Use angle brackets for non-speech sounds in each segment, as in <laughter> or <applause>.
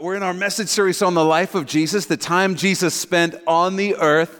We're in our message series on the life of Jesus, the time Jesus spent on the earth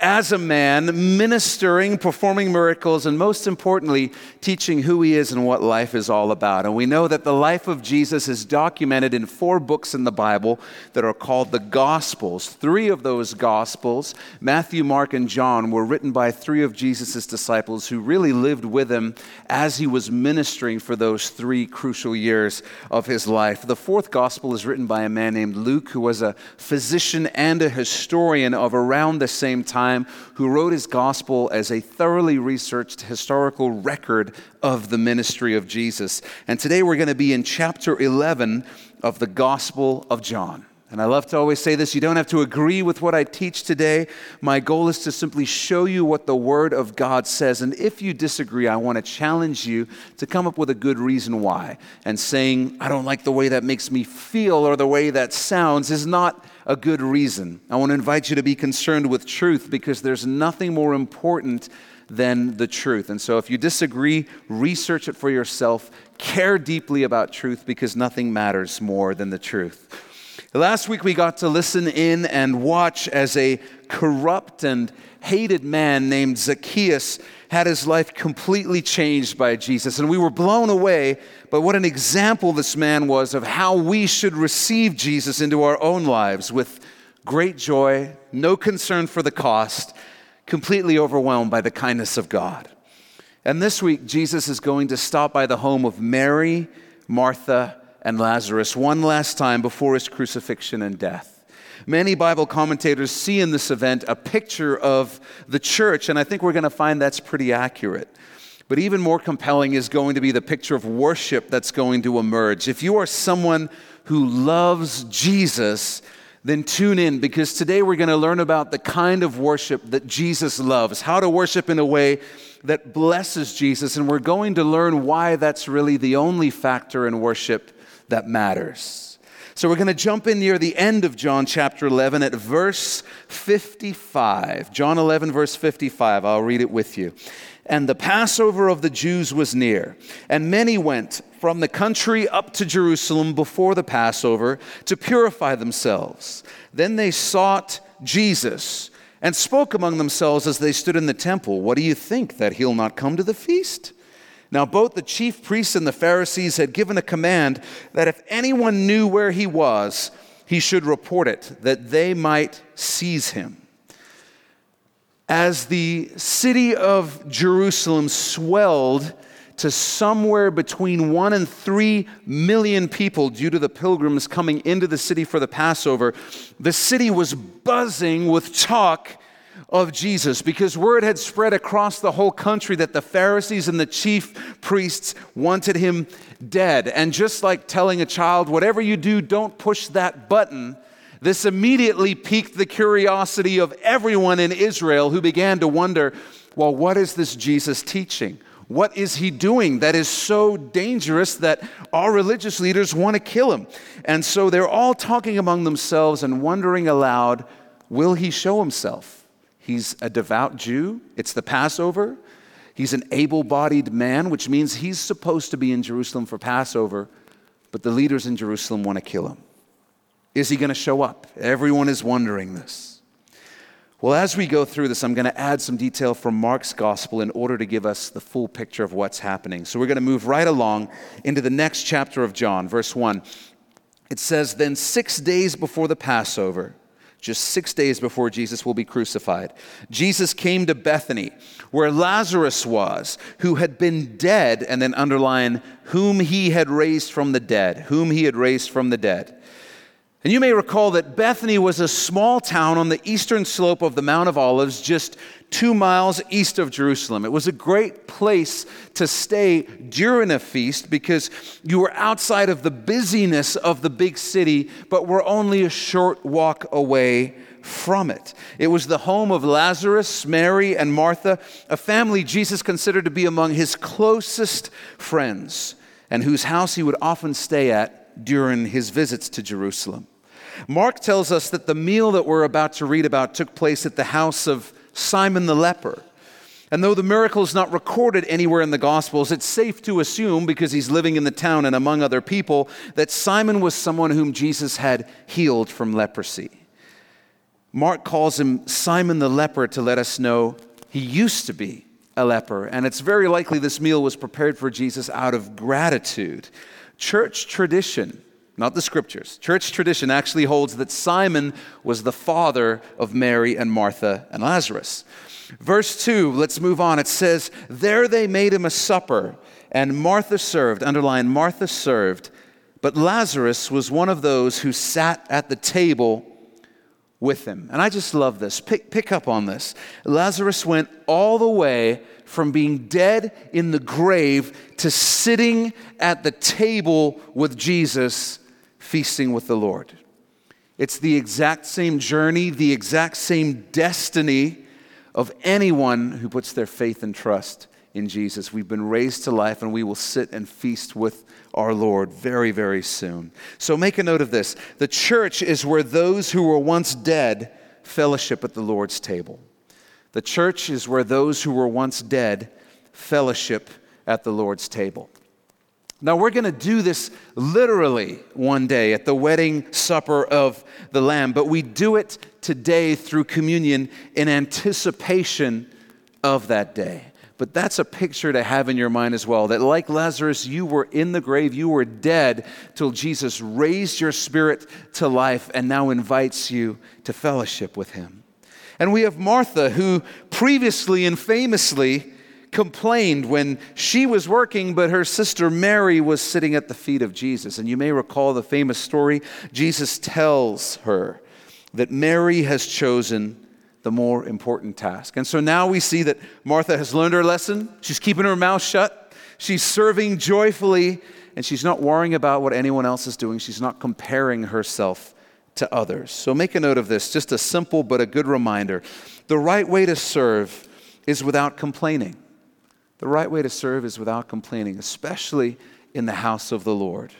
as a man, ministering, performing miracles, and most importantly, teaching who he is and what life is all about. And we know that the life of Jesus is documented in four books in the Bible that are called the Gospels. Three of those Gospels, Matthew, Mark, and John, were written by three of Jesus' disciples who really lived with him as he was ministering for those three crucial years of his life. The fourth Gospel is written by a man named Luke, who was a physician and a historian of around the same time time who wrote his gospel as a thoroughly researched historical record of the ministry of Jesus. And today we're going to be in chapter 11 of the Gospel of John. And I love to always say this you don't have to agree with what I teach today. My goal is to simply show you what the Word of God says. And if you disagree, I want to challenge you to come up with a good reason why. And saying, I don't like the way that makes me feel or the way that sounds is not a good reason. I want to invite you to be concerned with truth because there's nothing more important than the truth. And so if you disagree, research it for yourself. Care deeply about truth because nothing matters more than the truth. Last week we got to listen in and watch as a corrupt and hated man named Zacchaeus had his life completely changed by Jesus. And we were blown away by what an example this man was of how we should receive Jesus into our own lives with great joy, no concern for the cost, completely overwhelmed by the kindness of God. And this week, Jesus is going to stop by the home of Mary, Martha, and Lazarus one last time before his crucifixion and death. Many Bible commentators see in this event a picture of the church, and I think we're going to find that's pretty accurate. But even more compelling is going to be the picture of worship that's going to emerge. If you are someone who loves Jesus, then tune in because today we're going to learn about the kind of worship that Jesus loves, how to worship in a way that blesses Jesus, and we're going to learn why that's really the only factor in worship that matters. So we're going to jump in near the end of John chapter 11 at verse 55. John 11, verse 55. I'll read it with you. And the Passover of the Jews was near, and many went from the country up to Jerusalem before the Passover to purify themselves. Then they sought Jesus and spoke among themselves as they stood in the temple, What do you think, that he'll not come to the feast? Now, both the chief priests and the Pharisees had given a command that if anyone knew where he was, he should report it, that they might seize him. As the city of Jerusalem swelled to somewhere between one and three million people due to the pilgrims coming into the city for the Passover, the city was buzzing with talk of Jesus because word had spread across the whole country that the Pharisees and the chief priests wanted him dead. And just like telling a child, whatever you do, don't push that button, this immediately piqued the curiosity of everyone in Israel who began to wonder well, what is this Jesus teaching? What is he doing that is so dangerous that our religious leaders want to kill him? And so they're all talking among themselves and wondering aloud will he show himself? He's a devout Jew. It's the Passover. He's an able bodied man, which means he's supposed to be in Jerusalem for Passover, but the leaders in Jerusalem want to kill him. Is he going to show up? Everyone is wondering this. Well, as we go through this, I'm going to add some detail from Mark's gospel in order to give us the full picture of what's happening. So we're going to move right along into the next chapter of John, verse 1. It says, Then six days before the Passover, just six days before Jesus will be crucified. Jesus came to Bethany, where Lazarus was, who had been dead, and then underline, whom he had raised from the dead, whom he had raised from the dead. And you may recall that Bethany was a small town on the eastern slope of the Mount of Olives, just two miles east of Jerusalem. It was a great place to stay during a feast because you were outside of the busyness of the big city, but were only a short walk away from it. It was the home of Lazarus, Mary, and Martha, a family Jesus considered to be among his closest friends, and whose house he would often stay at during his visits to Jerusalem. Mark tells us that the meal that we're about to read about took place at the house of Simon the leper. And though the miracle is not recorded anywhere in the Gospels, it's safe to assume, because he's living in the town and among other people, that Simon was someone whom Jesus had healed from leprosy. Mark calls him Simon the leper to let us know he used to be a leper. And it's very likely this meal was prepared for Jesus out of gratitude. Church tradition, not the scriptures, church tradition actually holds that Simon was the father of Mary and Martha and Lazarus. Verse 2, let's move on. It says, There they made him a supper, and Martha served, underline, Martha served, but Lazarus was one of those who sat at the table with him. And I just love this. Pick, pick up on this. Lazarus went all the way from being dead in the grave to sitting at the table with Jesus, feasting with the Lord. It's the exact same journey, the exact same destiny of anyone who puts their faith and trust in Jesus. We've been raised to life and we will sit and feast with our Lord very, very soon. So make a note of this the church is where those who were once dead fellowship at the Lord's table. The church is where those who were once dead fellowship at the Lord's table. Now, we're going to do this literally one day at the wedding supper of the Lamb, but we do it today through communion in anticipation of that day. But that's a picture to have in your mind as well that, like Lazarus, you were in the grave, you were dead till Jesus raised your spirit to life and now invites you to fellowship with him. And we have Martha, who previously and famously complained when she was working, but her sister Mary was sitting at the feet of Jesus. And you may recall the famous story Jesus tells her that Mary has chosen the more important task. And so now we see that Martha has learned her lesson. She's keeping her mouth shut. She's serving joyfully, and she's not worrying about what anyone else is doing. She's not comparing herself to others. So make a note of this, just a simple but a good reminder. The right way to serve is without complaining. The right way to serve is without complaining, especially in the house of the Lord,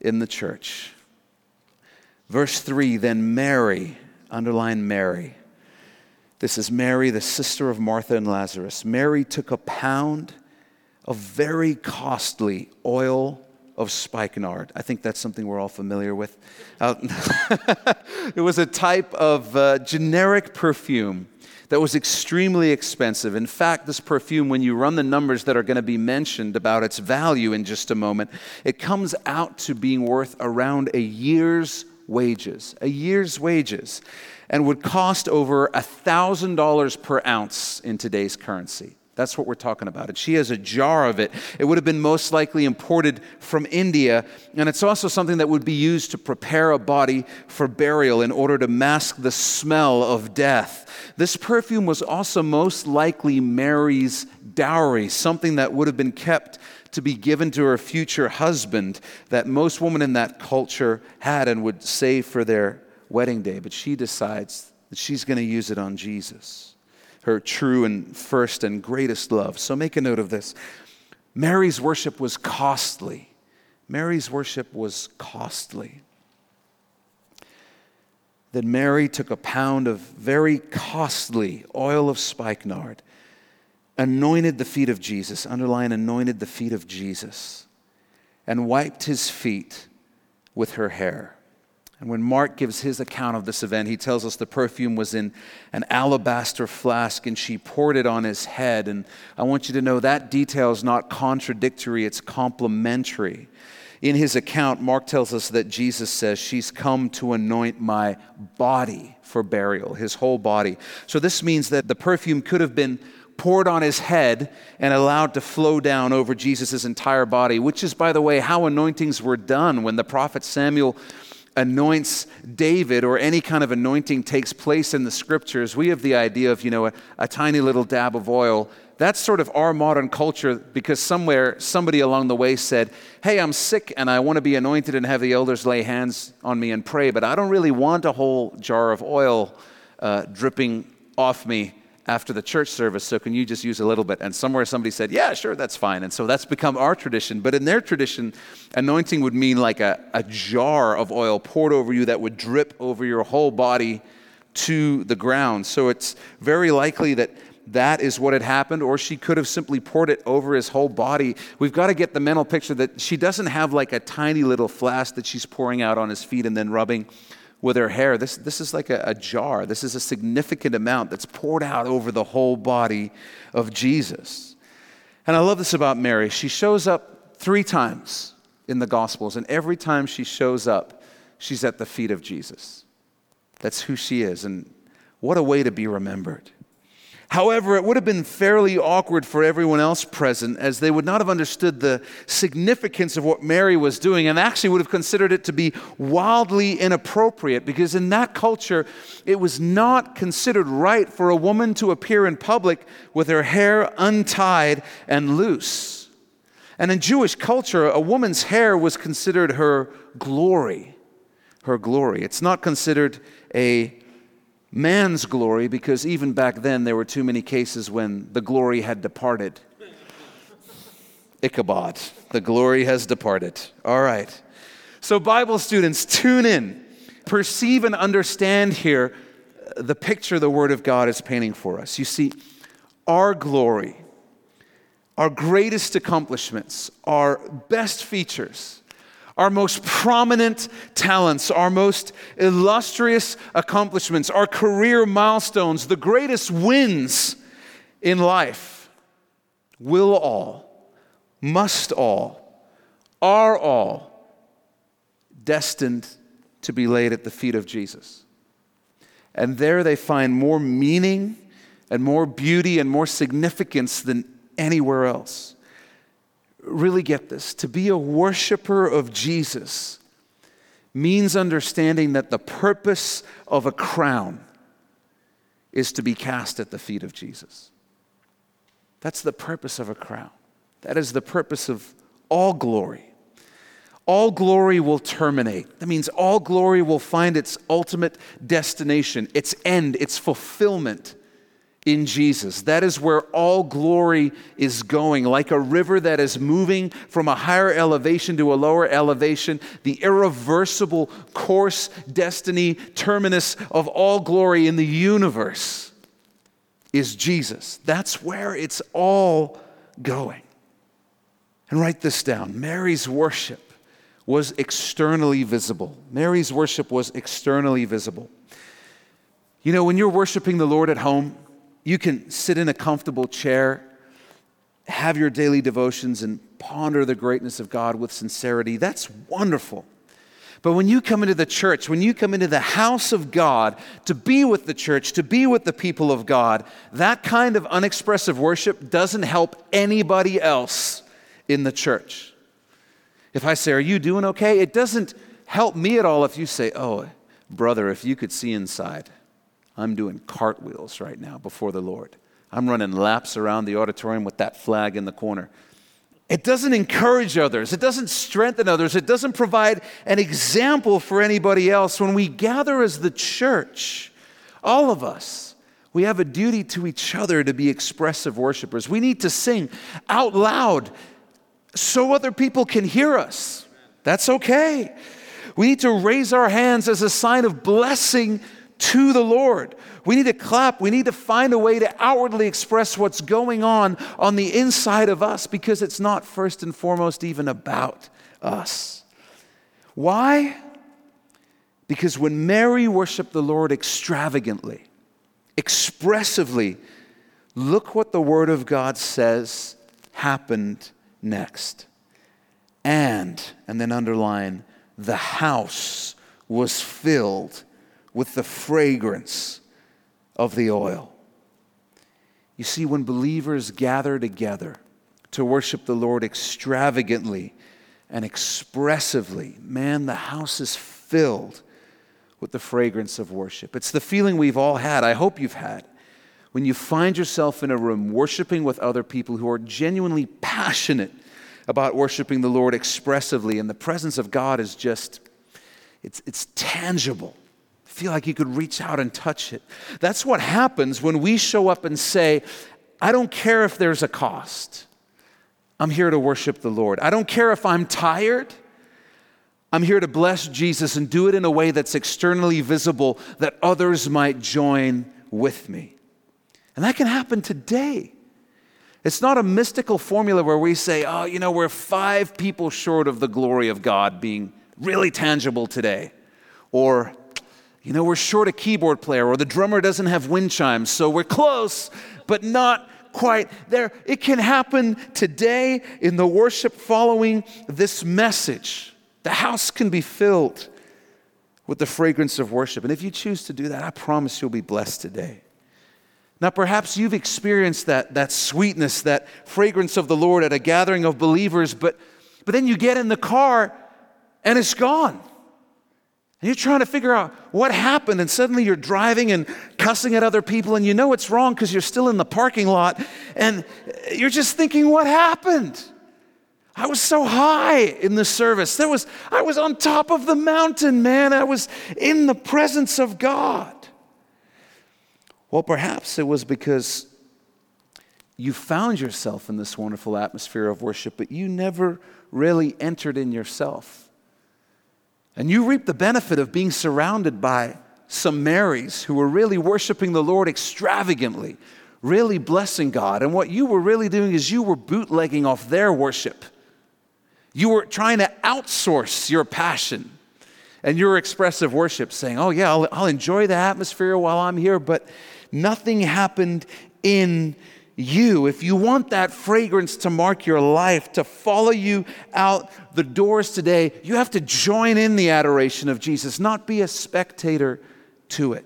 in the church. Verse 3 Then Mary, underline Mary, this is Mary, the sister of Martha and Lazarus. Mary took a pound of very costly oil of spikenard. I think that's something we're all familiar with. <laughs> It was a type of uh, generic perfume that was extremely expensive. In fact, this perfume, when you run the numbers that are going to be mentioned about its value in just a moment, it comes out to being worth around a year's wages. A year's wages and would cost over $1,000 per ounce in today's currency. That's what we're talking about. And she has a jar of it. It would have been most likely imported from India. And it's also something that would be used to prepare a body for burial in order to mask the smell of death. This perfume was also most likely Mary's dowry, something that would have been kept to be given to her future husband that most women in that culture had and would save for their wedding day, but she decides that she's going to use it on Jesus, her true and first and greatest love. So make a note of this. Mary's worship was costly. Mary's worship was costly. Then Mary took a pound of very costly oil of spikenard, anointed the feet of Jesus, underline anointed the feet of Jesus, and wiped his feet with her hair. And when Mark gives his account of this event, he tells us the perfume was in an alabaster flask and she poured it on his head. And I want you to know that detail is not contradictory, it's complementary. In his account, Mark tells us that Jesus says, She's come to anoint my body for burial, his whole body. So this means that the perfume could have been poured on his head and allowed to flow down over Jesus' entire body, which is, by the way, how anointings were done when the prophet Samuel anoints David or any kind of anointing takes place in the scriptures, we have the idea of, you know, a, a, tiny little dab of oil. That's sort of our modern culture because somewhere somebody along the way said, Hey, I'm sick and I want to be anointed and have the elders lay hands on me and pray, but I don't really want a whole jar of oil uh, dripping off me after the church service, so can you just use a little bit? And somewhere somebody said, yeah, sure, that's fine. And so that's become our tradition. But in their tradition, anointing would mean like a, a jar of oil poured over you that would drip over your whole body to the ground. So it's very likely that that is what had happened, or she could have simply poured it over his whole body. We've got to get the mental picture that she doesn't have like a tiny little flask that she's pouring out on his feet and then rubbing with her hair. This, this is like a, a jar. This is a significant amount that's poured out over the whole body of Jesus. And I love this about Mary. She shows up three times in the Gospels, and every time she shows up, she's at the feet of Jesus. That's who she is, and what a way to be remembered. However, it would have been fairly awkward for everyone else present as they would not have understood the significance of what Mary was doing and actually would have considered it to be wildly inappropriate because in that culture, it was not considered right for a woman to appear in public with her hair untied and loose. And in Jewish culture, a woman's hair was considered her glory. Her glory. It's not considered a man's glory because even back then there were too many cases when the glory had departed. Ichabod, the glory has departed. All right. So, Bible students, tune in, perceive and understand here uh, the picture the Word of God is painting for us. You see, our glory, our greatest accomplishments, our best features, our most prominent talents, our most illustrious accomplishments, our career milestones, the greatest wins in life will all, must all, are all destined to be laid at the feet of Jesus. And there they find more meaning and more beauty and more significance than anywhere else really get this to be a worshiper of Jesus means understanding that the purpose of a crown is to be cast at the feet of Jesus. That's the purpose of a crown. That is the purpose of all glory. All glory will terminate. That means all glory will find its ultimate destination, its end, its fulfillment in Jesus. That is where all glory is going. Like a river that is moving from a higher elevation to a lower elevation, the irreversible course, destiny, terminus of all glory in the universe is Jesus. That's where it's all going. And write this down Mary's worship was externally visible. Mary's worship was externally visible. You know, when you're worshiping the Lord at home, you can sit in a comfortable chair, have your daily devotions, and ponder the greatness of God with sincerity. That's wonderful. But when you come into the church, when you come into the house of God to be with the church, to be with the people of God, that kind of unexpressive worship doesn't help anybody else in the church. If I say, Are you doing okay? It doesn't help me at all if you say, Oh, brother, if you could see inside. I'm doing cartwheels right now before the Lord. I'm running laps around the auditorium with that flag in the corner. It doesn't encourage others. It doesn't strengthen others. It doesn't provide an example for anybody else. When we gather as the church, all of us, we have a duty to each other to be expressive worshipers. We need to sing out loud so other people can hear us. That's okay. We need to raise our hands as a sign of blessing to the Lord. We need to clap. We need to find a way to outwardly express what's going on on the inside of us because it's not first and foremost even about us. Why? Because when Mary worshiped the Lord extravagantly, expressively, look what the Word of God says happened next. And, and then underline, the house was filled with the fragrance of the oil. You see, when believers gather together to worship the Lord extravagantly and expressively, man, the house is filled with the fragrance of worship. It's the feeling we've all had, I hope you've had, when you find yourself in a room worshiping with other people who are genuinely passionate about worshiping the Lord expressively, and the presence of God is just, it's, it's tangible feel like you could reach out and touch it. That's what happens when we show up and say, I don't care if there's a cost. I'm here to worship the Lord. I don't care if I'm tired. I'm here to bless Jesus and do it in a way that's externally visible that others might join with me. And that can happen today. It's not a mystical formula where we say, oh, you know, we're five people short of the glory of God being really tangible today. Or, you know, we're short a keyboard player, or the drummer doesn't have wind chimes, so we're close, but not quite there. It can happen today in the worship following this message. The house can be filled with the fragrance of worship. And if you choose to do that, I promise you'll be blessed today. Now, perhaps you've experienced that, that sweetness, that fragrance of the Lord at a gathering of believers, but, but then you get in the car and it's gone. And you're trying to figure out what happened, and suddenly you're driving and cussing at other people, and you know it's wrong because you're still in the parking lot, and you're just thinking, what happened? I was so high in the service. There was, I was on top of the mountain, man. I was in the presence of God. Well, perhaps it was because you found yourself in this wonderful atmosphere of worship, but you never really entered in yourself. And you reap the benefit of being surrounded by some Marys who were really worshiping the Lord extravagantly, really blessing God. And what you were really doing is you were bootlegging off their worship. You were trying to outsource your passion and your expressive worship, saying, Oh, yeah, I'll, I'll enjoy the atmosphere while I'm here, but nothing happened in you, if you want that fragrance to mark your life, to follow you out the doors today, you have to join in the adoration of Jesus, not be a spectator to it.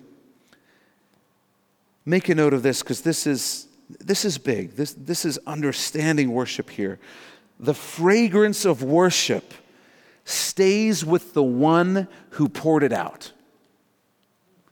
Make a note of this because this is, this is big. This, this is understanding worship here. The fragrance of worship stays with the one who poured it out.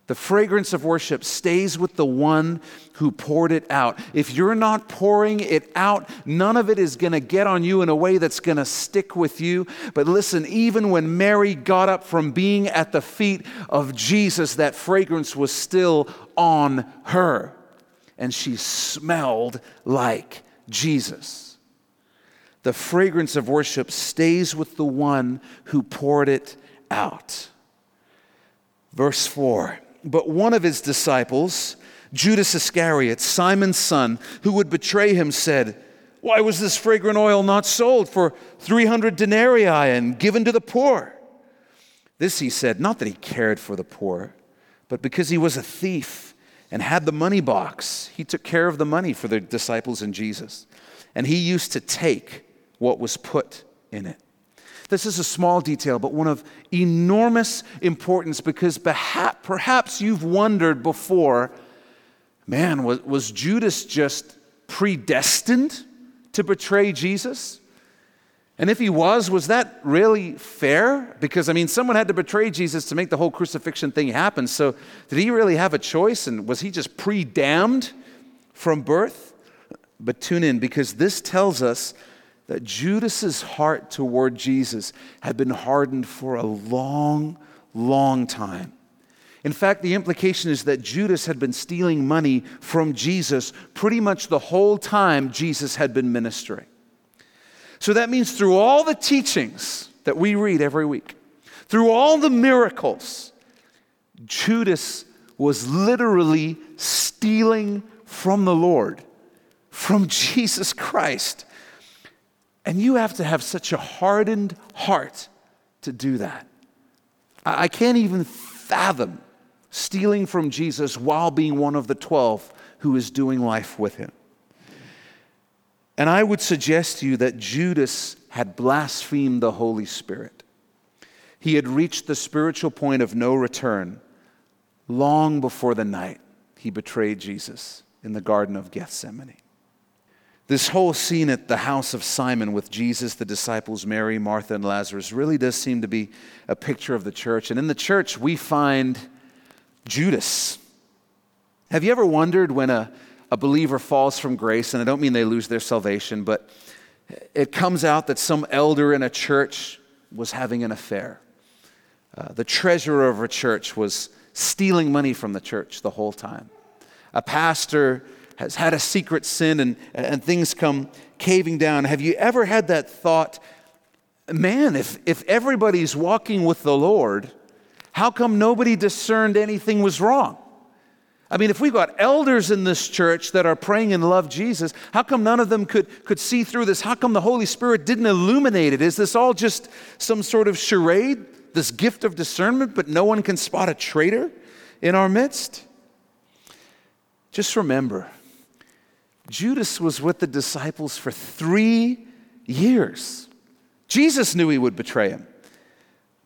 The fragrance of worship stays with the one who poured it out. If you're not pouring it out, none of it is going to get on you in a way that's going to stick with you. But listen, even when Mary got up from being at the feet of Jesus, that fragrance was still on her. And she smelled like Jesus. The fragrance of worship stays with the one who poured it out. Verse 4 but one of his disciples, Judas Iscariot, Simon's son, who would betray him, said, Why was this fragrant oil not sold for 300 denarii and given to the poor? This he said, not that he cared for the poor, but because he was a thief and had the money box. He took care of the money for the disciples and Jesus. And he used to take what was put in it. This is a small detail, but one of enormous importance because perhaps you've wondered before man, was, Judas just predestined to betray Jesus? And if he was, was that really fair? Because, I mean, someone had to betray Jesus to make the whole crucifixion thing happen. So, did he really have a choice? And was he just pre damned from birth? But tune in because this tells us that Judas's heart toward Jesus had been hardened for a long, long time. In fact, the implication is that Judas had been stealing money from Jesus pretty much the whole time Jesus had been ministering. So that means through all the teachings that we read every week, through all the miracles, Judas was literally stealing from the Lord, from <laughs> Jesus Christ. And you have to have such a hardened heart to do that. I can't even fathom stealing from Jesus while being one of the 12 who is doing life with him. And I would suggest to you that Judas had blasphemed the Holy Spirit. He had reached the spiritual point of no return long before the night he betrayed Jesus in the Garden of Gethsemane. This whole scene at the house of Simon with Jesus, the disciples, Mary, Martha, and Lazarus really does seem to be a picture of the church. And in the church, we find Judas. Have you ever wondered when a, a believer falls from grace, and I don't mean they lose their salvation, but it comes out that some elder in a church was having an affair? Uh, the treasurer of a church was stealing money from the church the whole time. A pastor has had a secret sin and, and things come caving down. Have you ever had that thought, man, if, if everybody's walking with the Lord, how come nobody discerned anything was wrong? I mean, if we've got elders in this church that are praying and love Jesus, how come none of them could, could see through this? How come the Holy Spirit didn't illuminate it? Is this all just some sort of charade, this gift of discernment, but no one can spot a traitor in our midst? Just remember, Judas was with the disciples for three years. Jesus knew he would betray him,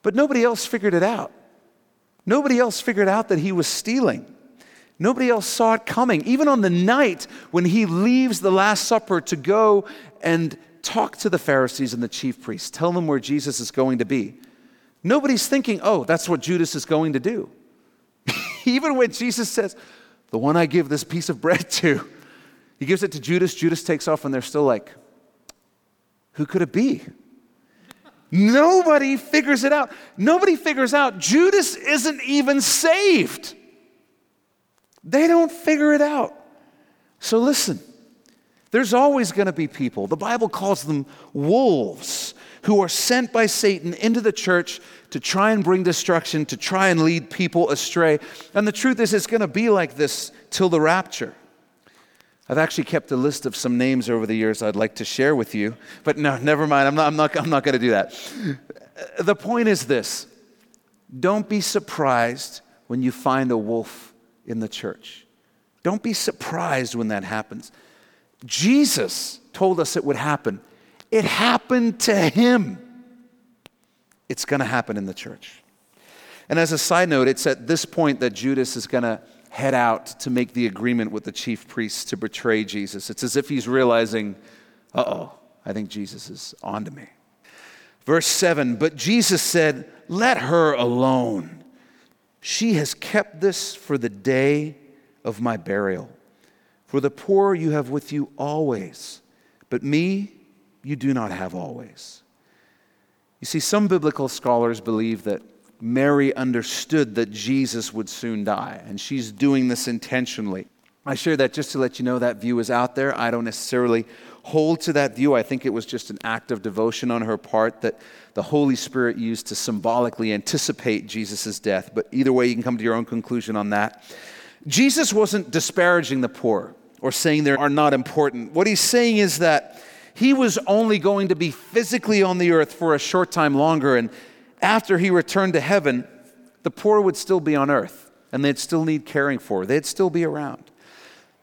but nobody else figured it out. Nobody else figured out that he was stealing. Nobody else saw it coming. Even on the night when he leaves the Last Supper to go and talk to the Pharisees and the chief priests, tell them where Jesus is going to be. Nobody's thinking, oh, that's what Judas is going to do. <laughs> Even when Jesus says, the one I give this piece of bread to, he gives it to Judas. Judas takes off, and they're still like, who could it be? Nobody figures it out. Nobody figures out Judas isn't even saved. They don't figure it out. So listen, there's always going to be people, the Bible calls them wolves, who are sent by Satan into the church to try and bring destruction, to try and lead people astray. And the truth is, it's going to be like this till the rapture. I've actually kept a list of some names over the years I'd like to share with you, but no, never mind. I'm not, I'm not, I'm not going to do that. The point is this don't be surprised when you find a wolf in the church. Don't be surprised when that happens. Jesus told us it would happen. It happened to him. It's going to happen in the church. And as a side note, it's at this point that Judas is going to head out to make the agreement with the chief priests to betray Jesus. It's as if he's realizing, uh oh, I think Jesus is on to me. Verse 7 But Jesus said, Let her alone. She has kept this for the day of my burial. For the poor you have with you always, but me you do not have always. You see, some biblical scholars believe that Mary understood that Jesus would soon die, and she's doing this intentionally. I share that just to let you know that view is out there. I don't necessarily hold to that view. I think it was just an act of devotion on her part that the Holy Spirit used to symbolically anticipate Jesus' death. But either way, you can come to your own conclusion on that. Jesus wasn't disparaging the poor or saying they are not important. What he's saying is that he was only going to be physically on the earth for a short time longer. And after he returned to heaven, the poor would still be on earth and they'd still need caring for, they'd still be around.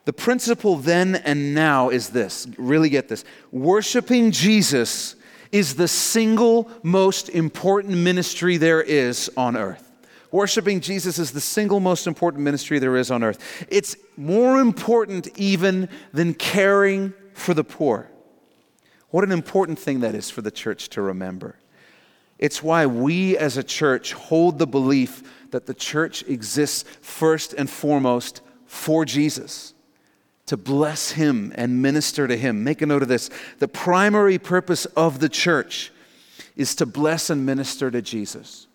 The principle then and now is this really get this worshiping Jesus is the single most important ministry there is on earth. Worshiping Jesus is the single most important ministry there is on earth. It's more important even than caring for the poor. What an important thing that is for the church to remember. It's why we as a church hold the belief that the church exists first and foremost for Jesus to bless him and minister to him. Make a note of this. The primary purpose of the church is to bless and minister to Jesus.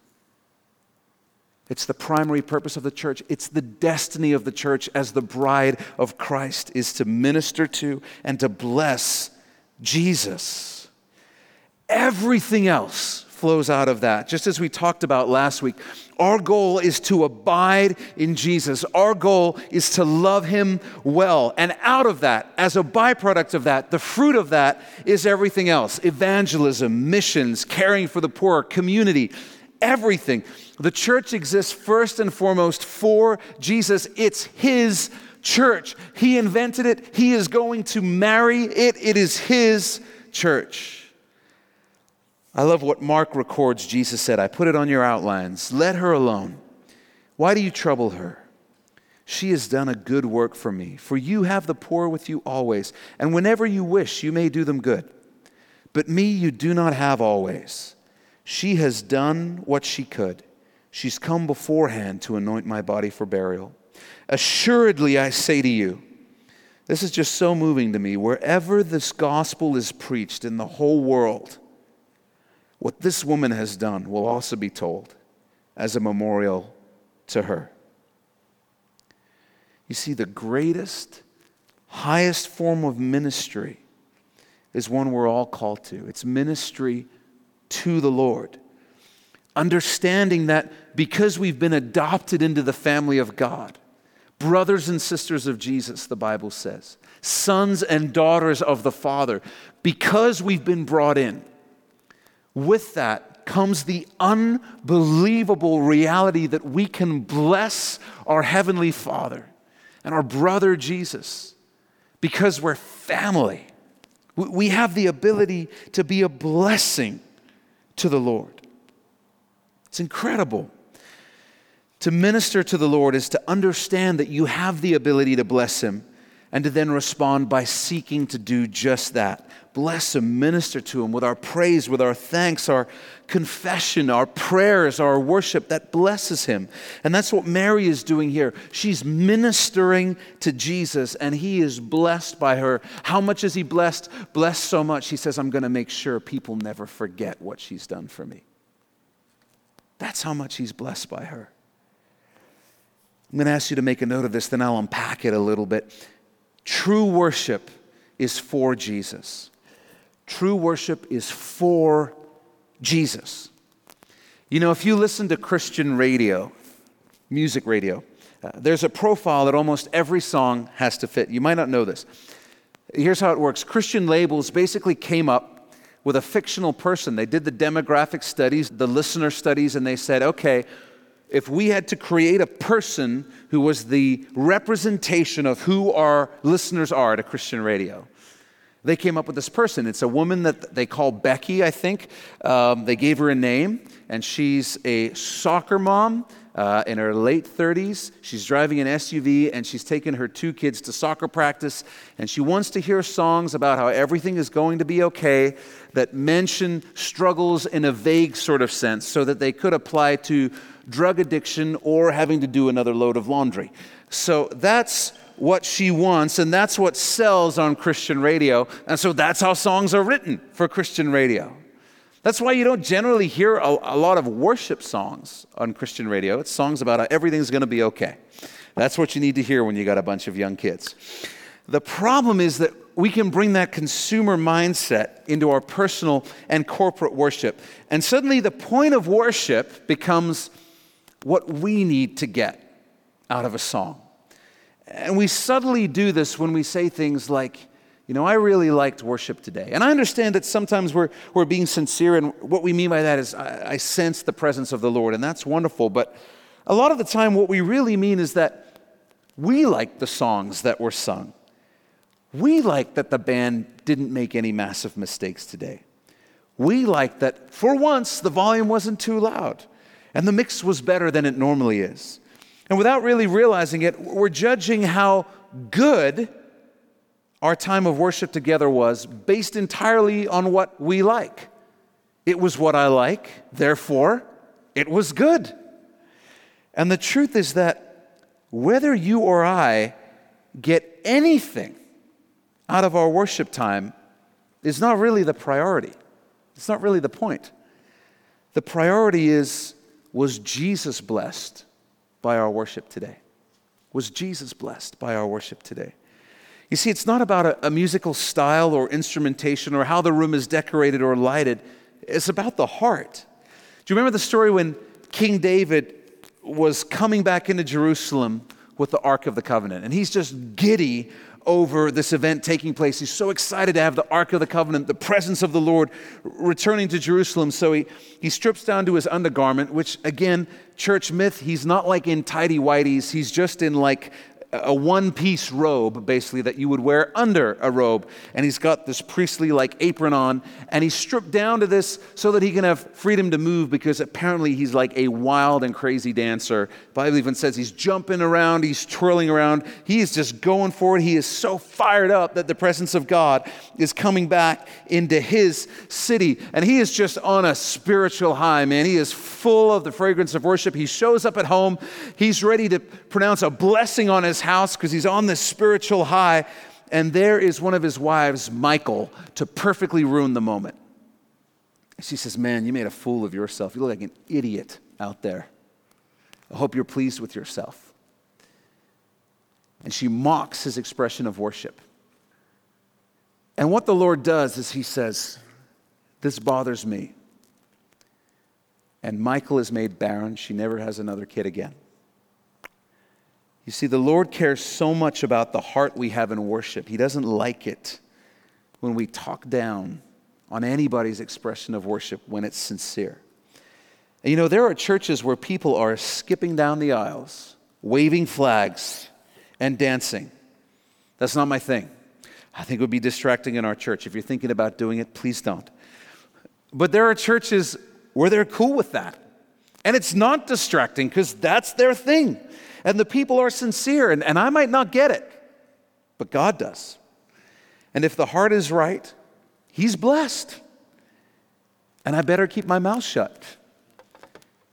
It's the primary purpose of the church. It's the destiny of the church as the bride of Christ is to minister to and to bless Jesus. Everything else flows out of that. Just as we talked about last week, our goal is to abide in Jesus. Our goal is to love him well. And out of that, as a byproduct of that, the fruit of that is everything else evangelism, missions, caring for the poor, community, everything. The church exists first and foremost for Jesus, it's his church. He invented it, he is going to marry it, it is his church. I love what Mark records Jesus said. I put it on your outlines. Let her alone. Why do you trouble her? She has done a good work for me. For you have the poor with you always, and whenever you wish, you may do them good. But me you do not have always. She has done what she could. She's come beforehand to anoint my body for burial. Assuredly, I say to you, this is just so moving to me. Wherever this gospel is preached in the whole world, what this woman has done will also be told as a memorial to her. You see, the greatest, highest form of ministry is one we're all called to. It's ministry to the Lord. Understanding that because we've been adopted into the family of God, brothers and sisters of Jesus, the Bible says, sons and daughters of the Father, because we've been brought in. With that comes the unbelievable reality that we can bless our Heavenly Father and our brother Jesus because we're family. We have the ability to be a blessing to the Lord. It's incredible. To minister to the Lord is to understand that you have the ability to bless Him and to then respond by seeking to do just that. Bless Him, minister to Him with our praise, with our thanks, our confession, our prayers, our worship that blesses Him. And that's what Mary is doing here. She's ministering to Jesus and He is blessed by her. How much is He blessed? Blessed so much, He says, I'm going to make sure people never forget what she's done for me. That's how much He's blessed by her. I'm going to ask you to make a note of this, then I'll unpack it a little bit. True worship is for Jesus. True worship is for Jesus. You know, if you listen to Christian radio, music radio, uh, there's a profile that almost every song has to fit. You might not know this. Here's how it works Christian labels basically came up with a fictional person. They did the demographic studies, the listener studies, and they said, okay, if we had to create a person who was the representation of who our listeners are at a Christian radio, they came up with this person. It's a woman that they call Becky, I think. Um, they gave her a name, and she's a soccer mom uh, in her late 30s. She's driving an SUV, and she's taken her two kids to soccer practice, and she wants to hear songs about how everything is going to be okay that mention struggles in a vague sort of sense so that they could apply to drug addiction, or having to do another load of laundry. So that's what she wants, and that's what sells on Christian radio. And so that's how songs are written for Christian radio. That's why you don't generally hear a, a lot of worship songs on Christian radio. It's songs about how everything's going to be okay. That's what you need to hear when you got a bunch of young kids. The problem is that we can bring that consumer mindset into our personal and corporate worship. And suddenly the point of worship becomes what we need to get out of a song. And we subtly do this when we say things like, you know, I really liked worship today. And I understand that sometimes we're, we're being sincere, and what we mean by that is I, I sense the presence of the Lord, and that's wonderful. But a lot of the time, what we really mean is that we like the songs that were sung. We like that the band didn't make any massive mistakes today. We like that, for once, the volume wasn't too loud and the mix was better than it normally is. And without really realizing it, we're judging how good our time of worship together was based entirely on what we like. It was what I like, therefore, it was good. And the truth is that whether you or I get anything out of our worship time is not really the priority. It's not really the point. The priority is was Jesus blessed by our worship today? Was Jesus blessed by our worship today? You see, it's not about a, a, musical style or instrumentation or how the room is decorated or lighted. It's about the heart. Do you remember the story when King David was coming back into Jerusalem with the Ark of the Covenant? And he's just giddy over this event taking place. He's so excited to have the Ark of the Covenant, the presence of the Lord returning to Jerusalem. So he, he strips down to his undergarment, which, again, church myth, he's not like in tidy whities. He's just in like a one piece robe, basically, that you would wear under a robe. And he's got this priestly like apron on, and he's stripped down to this so that he can have freedom to move because apparently he's like a wild and crazy dancer. Bible even says he's jumping around, he's twirling around, he is just going for it. He is so fired up that the presence of God is coming back into his city. And he is just on a spiritual high, man. He is full of the fragrance of worship. He shows up at home, he's ready to pronounce a blessing on his his house because he's on this spiritual high. And there is one of his wives, Michal, to perfectly ruin the moment. She says, Man, you made a fool of yourself. You look like an idiot out there. I hope you're pleased with yourself. And she mocks his expression of worship. And what the Lord does is he says, This bothers me. And Michal is made barren. She never has another kid again. You see, the Lord cares so much about the heart we have in worship. He doesn't like it when we talk down on anybody's expression of worship when it's sincere. And you know, there are churches where people are skipping down the aisles, waving flags, and dancing. That's not my thing. I think it would be distracting in our church. If you're thinking about doing it, please don't. But there are churches where they're cool with that. And it's not distracting because that's their thing. And the people are sincere, and, and I might not get it, but God does. And if the heart is right, He's blessed. And I better keep my mouth shut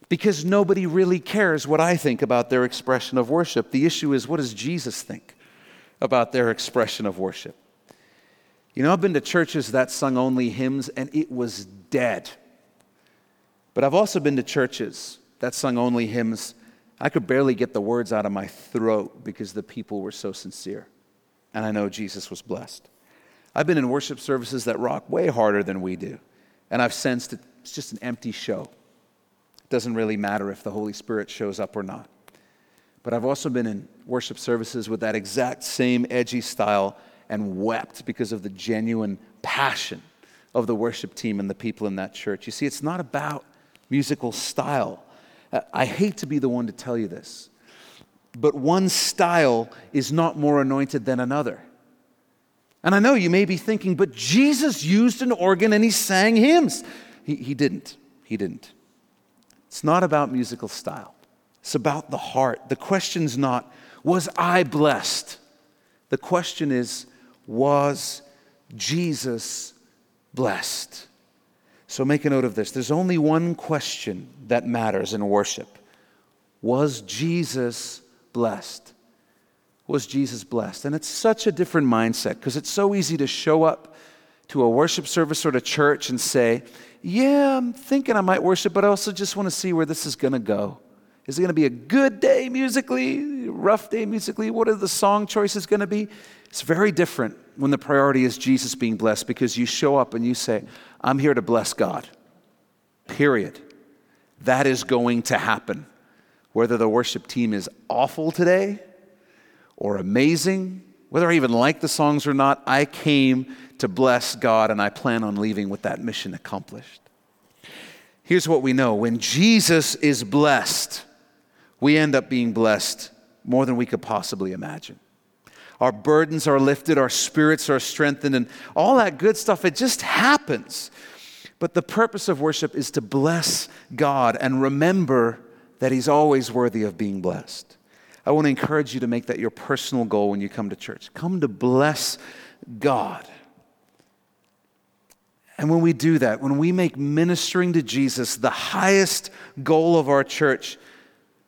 because nobody really cares what I think about their expression of worship. The issue is what does Jesus think about their expression of worship? You know, I've been to churches that sung only hymns and it was dead. But I've also been to churches that sung only hymns. I could barely get the words out of my throat because the people were so sincere. And I know Jesus was blessed. I've been in worship services that rock way harder than we do. And I've sensed it's just an empty show. It doesn't really matter if the Holy Spirit shows up or not. But I've also been in worship services with that exact same edgy style and wept because of the genuine passion of the worship team and the people in that church. You see, it's not about musical style. I hate to be the one to tell you this, but one style is not more anointed than another. And I know you may be thinking, but Jesus used an organ and he sang hymns. He, he didn't. He didn't. It's not about musical style, it's about the heart. The question's not, was I blessed? The question is, was Jesus blessed? So make a note of this. There's only one question that matters in worship Was Jesus blessed? was Jesus blessed? And it's such a different mindset because it's so easy to show up to a worship service or to church and say, Yeah, I'm thinking I might worship, but I also just want to see where this is going to go. Is it going to be a good day musically, rough day musically? What are the song choices going to be? It's very different when the priority is Jesus being blessed because you show up and you say, I'm here to bless God. Period. That is going to happen. Whether the worship team is awful today or amazing, whether I even like the songs or not, I came to bless God and I plan on leaving with that mission accomplished. Here's what we know when Jesus is blessed, we end up being blessed more than we could possibly imagine. Our burdens are lifted, our spirits are strengthened, and all that good stuff, it just happens. But the purpose of worship is to bless God and remember that He's always worthy of being blessed. I want to encourage you to make that your personal goal when you come to church. Come to bless God. And when we do that, when we make ministering to Jesus the highest goal of our church,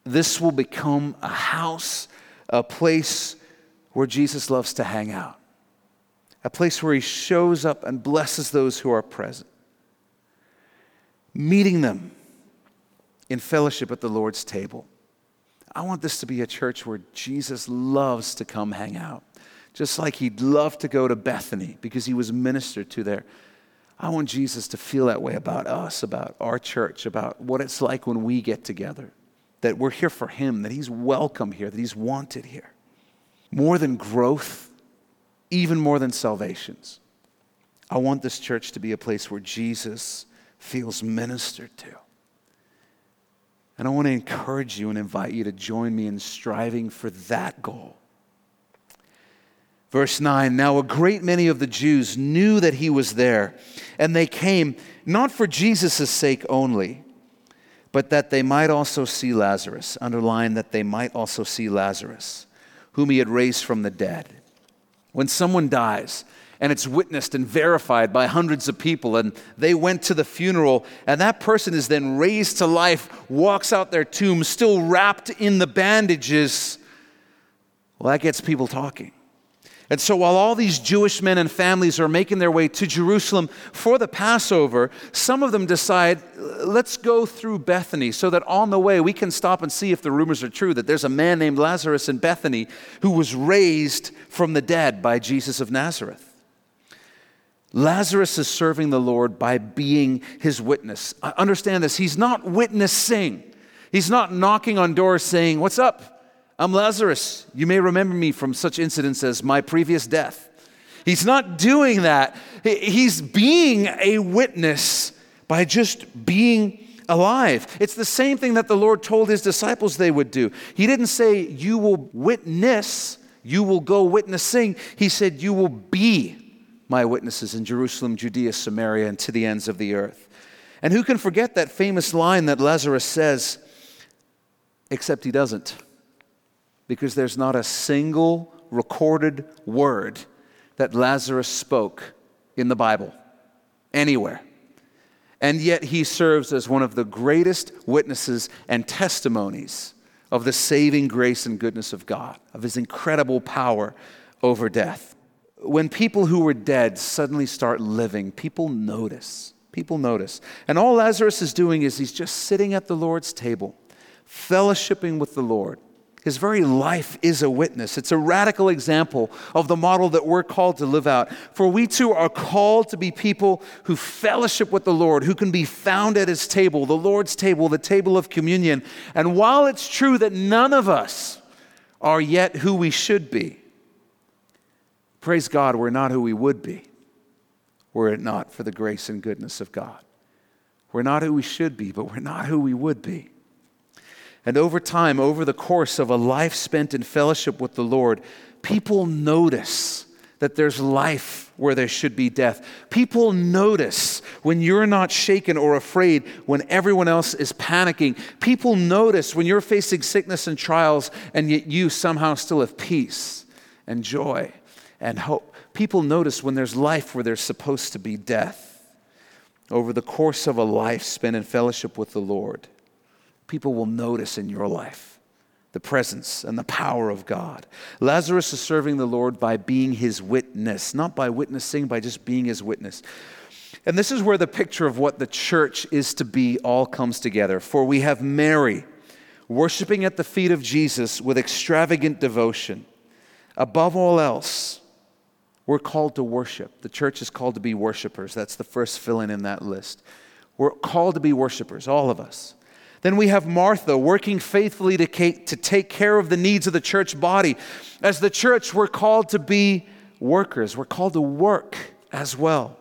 this will become a house, a place where Jesus loves to hang out, a place where he shows up and blesses those who are present. Meeting them in fellowship at the Lord's table I want this to be a church where Jesus loves to come hang out. Just like he'd love to go to Bethany because he was ministered to there. I want Jesus to feel that way about us, about our church, about what it's like when we get together. That we're here for him, that he's welcome here, that he's wanted here. More than growth, even more than salvations. I want this church to be a place where Jesus feels ministered to. And I want to encourage you and invite you to join me in striving for that goal. Verse 9 Now a great many of the Jews knew that he was there, and they came not for Jesus' sake only, but that they might also see Lazarus. Underline that they might also see Lazarus, whom he had raised from the dead. When someone dies, and it's witnessed and verified by hundreds of people. And they went to the funeral, and that person is then raised to life, walks out their tomb, still wrapped in the bandages. Well, that gets people talking. And so, while all these Jewish men and families are making their way to Jerusalem for the Passover, some of them decide, let's go through Bethany so that on the way we can stop and see if the rumors are true that there's a man named Lazarus in Bethany who was raised from the dead by Jesus of Nazareth. Lazarus is serving the Lord by being his witness. Understand this, he's not witnessing. He's not knocking on doors saying, What's up? I'm Lazarus. You may remember me from such incidents as my previous death. He's not doing that. He's being a witness by just being alive. It's the same thing that the Lord told his disciples they would do. He didn't say, You will witness, you will go witnessing. He said, You will be my witnesses in Jerusalem, Judea, Samaria, and to the ends of the earth. And who can forget that famous line that Lazarus says, except he doesn't? Because there's not a single recorded word that Lazarus spoke in the Bible anywhere. And yet he serves as one of the greatest witnesses and testimonies of the saving grace and goodness of God, of his incredible power over death. When people who were dead suddenly start living, people notice. People notice. And all Lazarus is doing is he's just sitting at the Lord's table, fellowshipping with the Lord. His very life is a witness. It's a radical example of the model that we're called to live out. For we too are called to be people who fellowship with the Lord, who can be found at his table, the Lord's table, the table of communion. And while it's true that none of us are yet who we should be, praise God, we're not who we would be were it not for the grace and goodness of God. We're not who we should be, but we're not who we would be. And over time, over the course of a life spent in fellowship with the Lord, people notice that there's life where there should be death. People notice when you're not shaken or afraid when everyone else is panicking. People notice when you're facing sickness and trials and yet you somehow still have peace and joy and hope. People notice when there's life where there's supposed to be death. Over the course of a life spent in fellowship with the Lord, people will notice in your life the presence and the power of God. Lazarus is serving the Lord by being his witness, not by witnessing, by just being his witness. And this is where the picture of what the church is to be all comes together. For we have Mary worshiping at the feet of Jesus with extravagant devotion. Above all else, we're called to worship. The church is called to be worshipers. That's the first fill in in that list. We're called to be worshipers, all of us. Then we have Martha working faithfully to, to take care of the needs of the church body. As the church, we're called to be workers, we're called to work as well.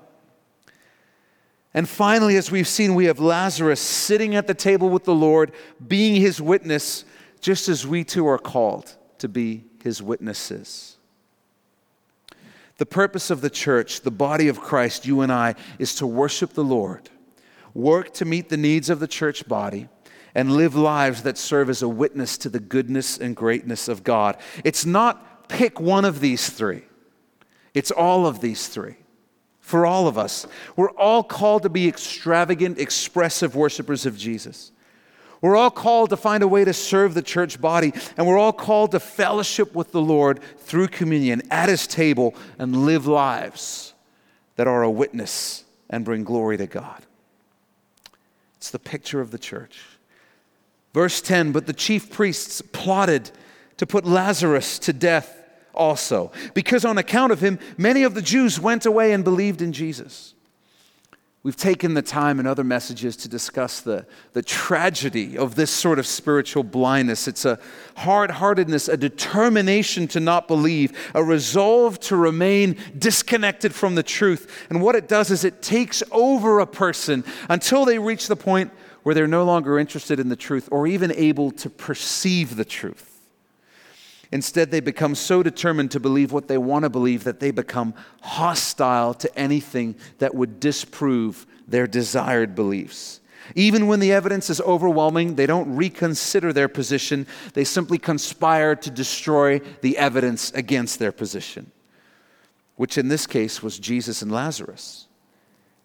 And finally, as we've seen, we have Lazarus sitting at the table with the Lord, being his witness, just as we too are called to be his witnesses. The purpose of the church, the body of Christ, you and I, is to worship the Lord, work to meet the needs of the church body, and live lives that serve as a witness to the goodness and greatness of God. It's not pick one of these three, it's all of these three. For all of us, we're all called to be extravagant, expressive worshipers of Jesus. We're all called to find a way to serve the church body, and we're all called to fellowship with the Lord through communion at His table and live lives that are a witness and bring glory to God. It's the picture of the church. Verse 10 But the chief priests plotted to put Lazarus to death also, because on account of him, many of the Jews went away and believed in Jesus. We've taken the time in other messages to discuss the, the tragedy of this sort of spiritual blindness. It's a hard heartedness, a determination to not believe, a resolve to remain disconnected from the truth. And what it does is it takes over a person until they reach the point where they're no longer interested in the truth or even able to perceive the truth. Instead, they become so determined to believe what they want to believe that they become hostile to anything that would disprove their desired beliefs. Even when the evidence is overwhelming, they don't reconsider their position. They simply conspire to destroy the evidence against their position, which in this case was Jesus and Lazarus.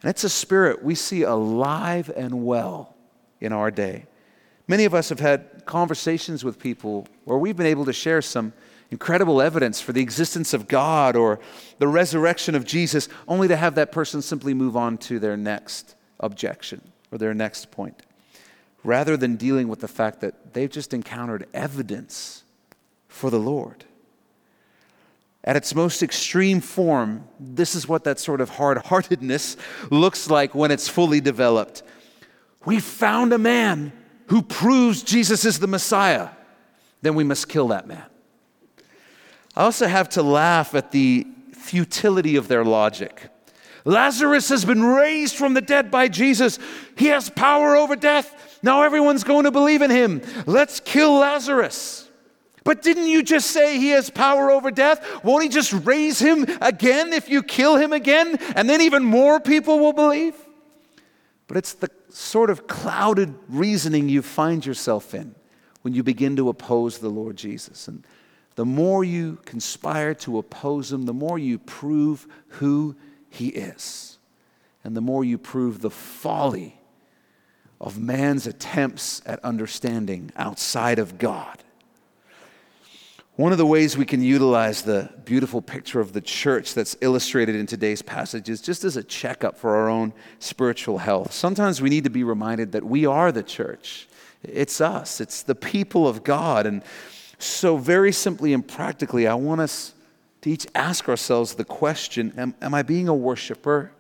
And it's a spirit we see alive and well in our day. Many of us have had conversations with people where we've been able to share some incredible evidence for the existence of God or the resurrection of Jesus, only to have that person simply move on to their next objection or their next point, rather than dealing with the fact that they've just encountered evidence for the Lord. At its most extreme form, this is what that sort of hard heartedness <laughs> looks like when it's fully developed. We found a man who proves Jesus is the Messiah. then we must kill that man. I also have to laugh at the futility of their logic. Lazarus has been raised from the dead by Jesus. He has power over death. Now everyone's going to believe in him. Let's kill Lazarus. But didn't you just say he has power over death? Won't he just raise him again if you kill him again? And then even more people will believe? But it's the sort of clouded reasoning you find yourself in when you begin to oppose the Lord Jesus. And the more you conspire to oppose him, the more you prove who he is. And the more you prove the folly of man's attempts at understanding outside of God. One of the ways we can utilize the beautiful picture of the church that's illustrated in today's passage is just as a checkup for our own spiritual health. Sometimes we need to be reminded that we are the church. It's us, it's the people of God. And so, very simply and practically, I want us to each ask ourselves the question Am, am I being a worshiper?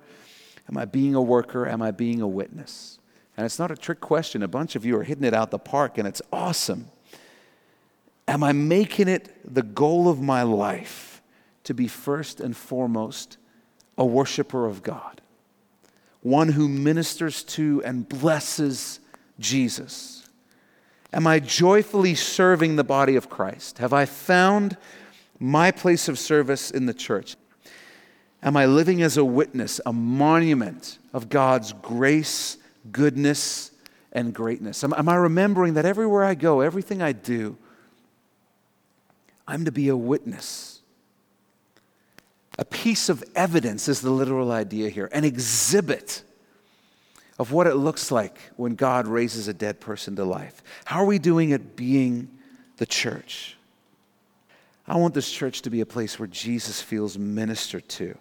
Am I being a worker? Am I being a witness? And it's not a trick question. A bunch of you are hitting it out the park, and it's awesome. Am I making it the goal of my life to be first and foremost a worshiper of God? One who ministers to and blesses Jesus? Am I joyfully serving the body of Christ? Have I found my place of service in the church? Am I living as a witness, a monument of God's grace, goodness, and greatness? Am, am, I remembering that everywhere I go, everything I do, I'm to be a witness? A piece of evidence is the literal idea here, an exhibit of what it looks like when God raises a dead person to life. How are we doing at being the church? I want this church to be a place where Jesus feels ministered to.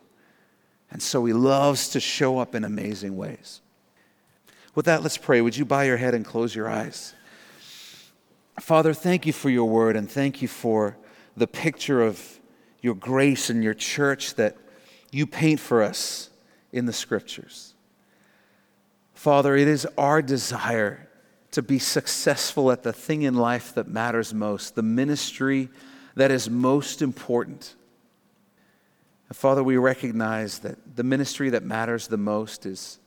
And so he loves to show up in amazing ways. With that, let's pray. Would you bow your head and close your eyes? Father, thank you for your word and thank you for the picture of your grace and your church that you paint for us in the scriptures. Father, it is our desire to be successful at the thing in life that matters most, the ministry that is most important. And Father, we recognize that the ministry that matters the most is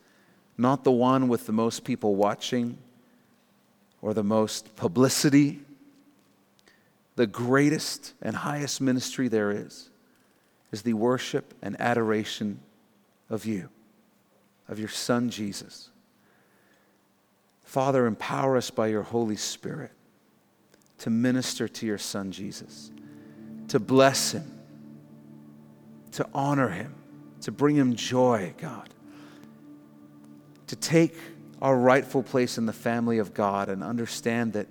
not the one with the most people watching or the most publicity. The greatest and highest ministry there is is the worship and adoration of you, of your Son Jesus. Father, empower us by your Holy Spirit to minister to your Son Jesus, to bless him, to honor him, to bring him joy, God, to take our rightful place in the family of God and understand that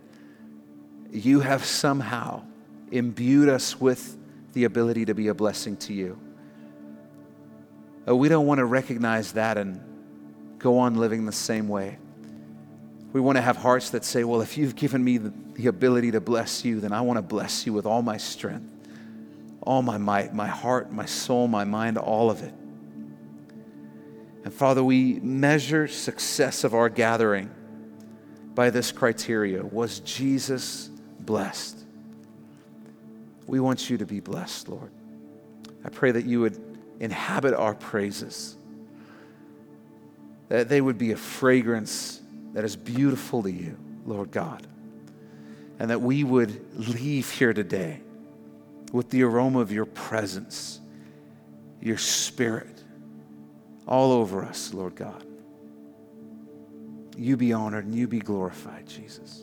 you have somehow imbued us with the ability to be a blessing to you. Uh, we don't want to recognize that and go on living the same way. We want to have hearts that say, Well, if you've given me the, the ability to bless you, then I want to bless you with all my strength, all my might, my heart, my soul, my mind, all of it. And Father, we measure success of our gathering by this criteria. Was Jesus blessed? We want you to be blessed, Lord. I pray that you would inhabit our praises, that they would be a fragrance that is beautiful to you, Lord God. And that we would leave here today with the aroma of your presence, your spirit, all over us, Lord God. You be honored and you be glorified, Jesus.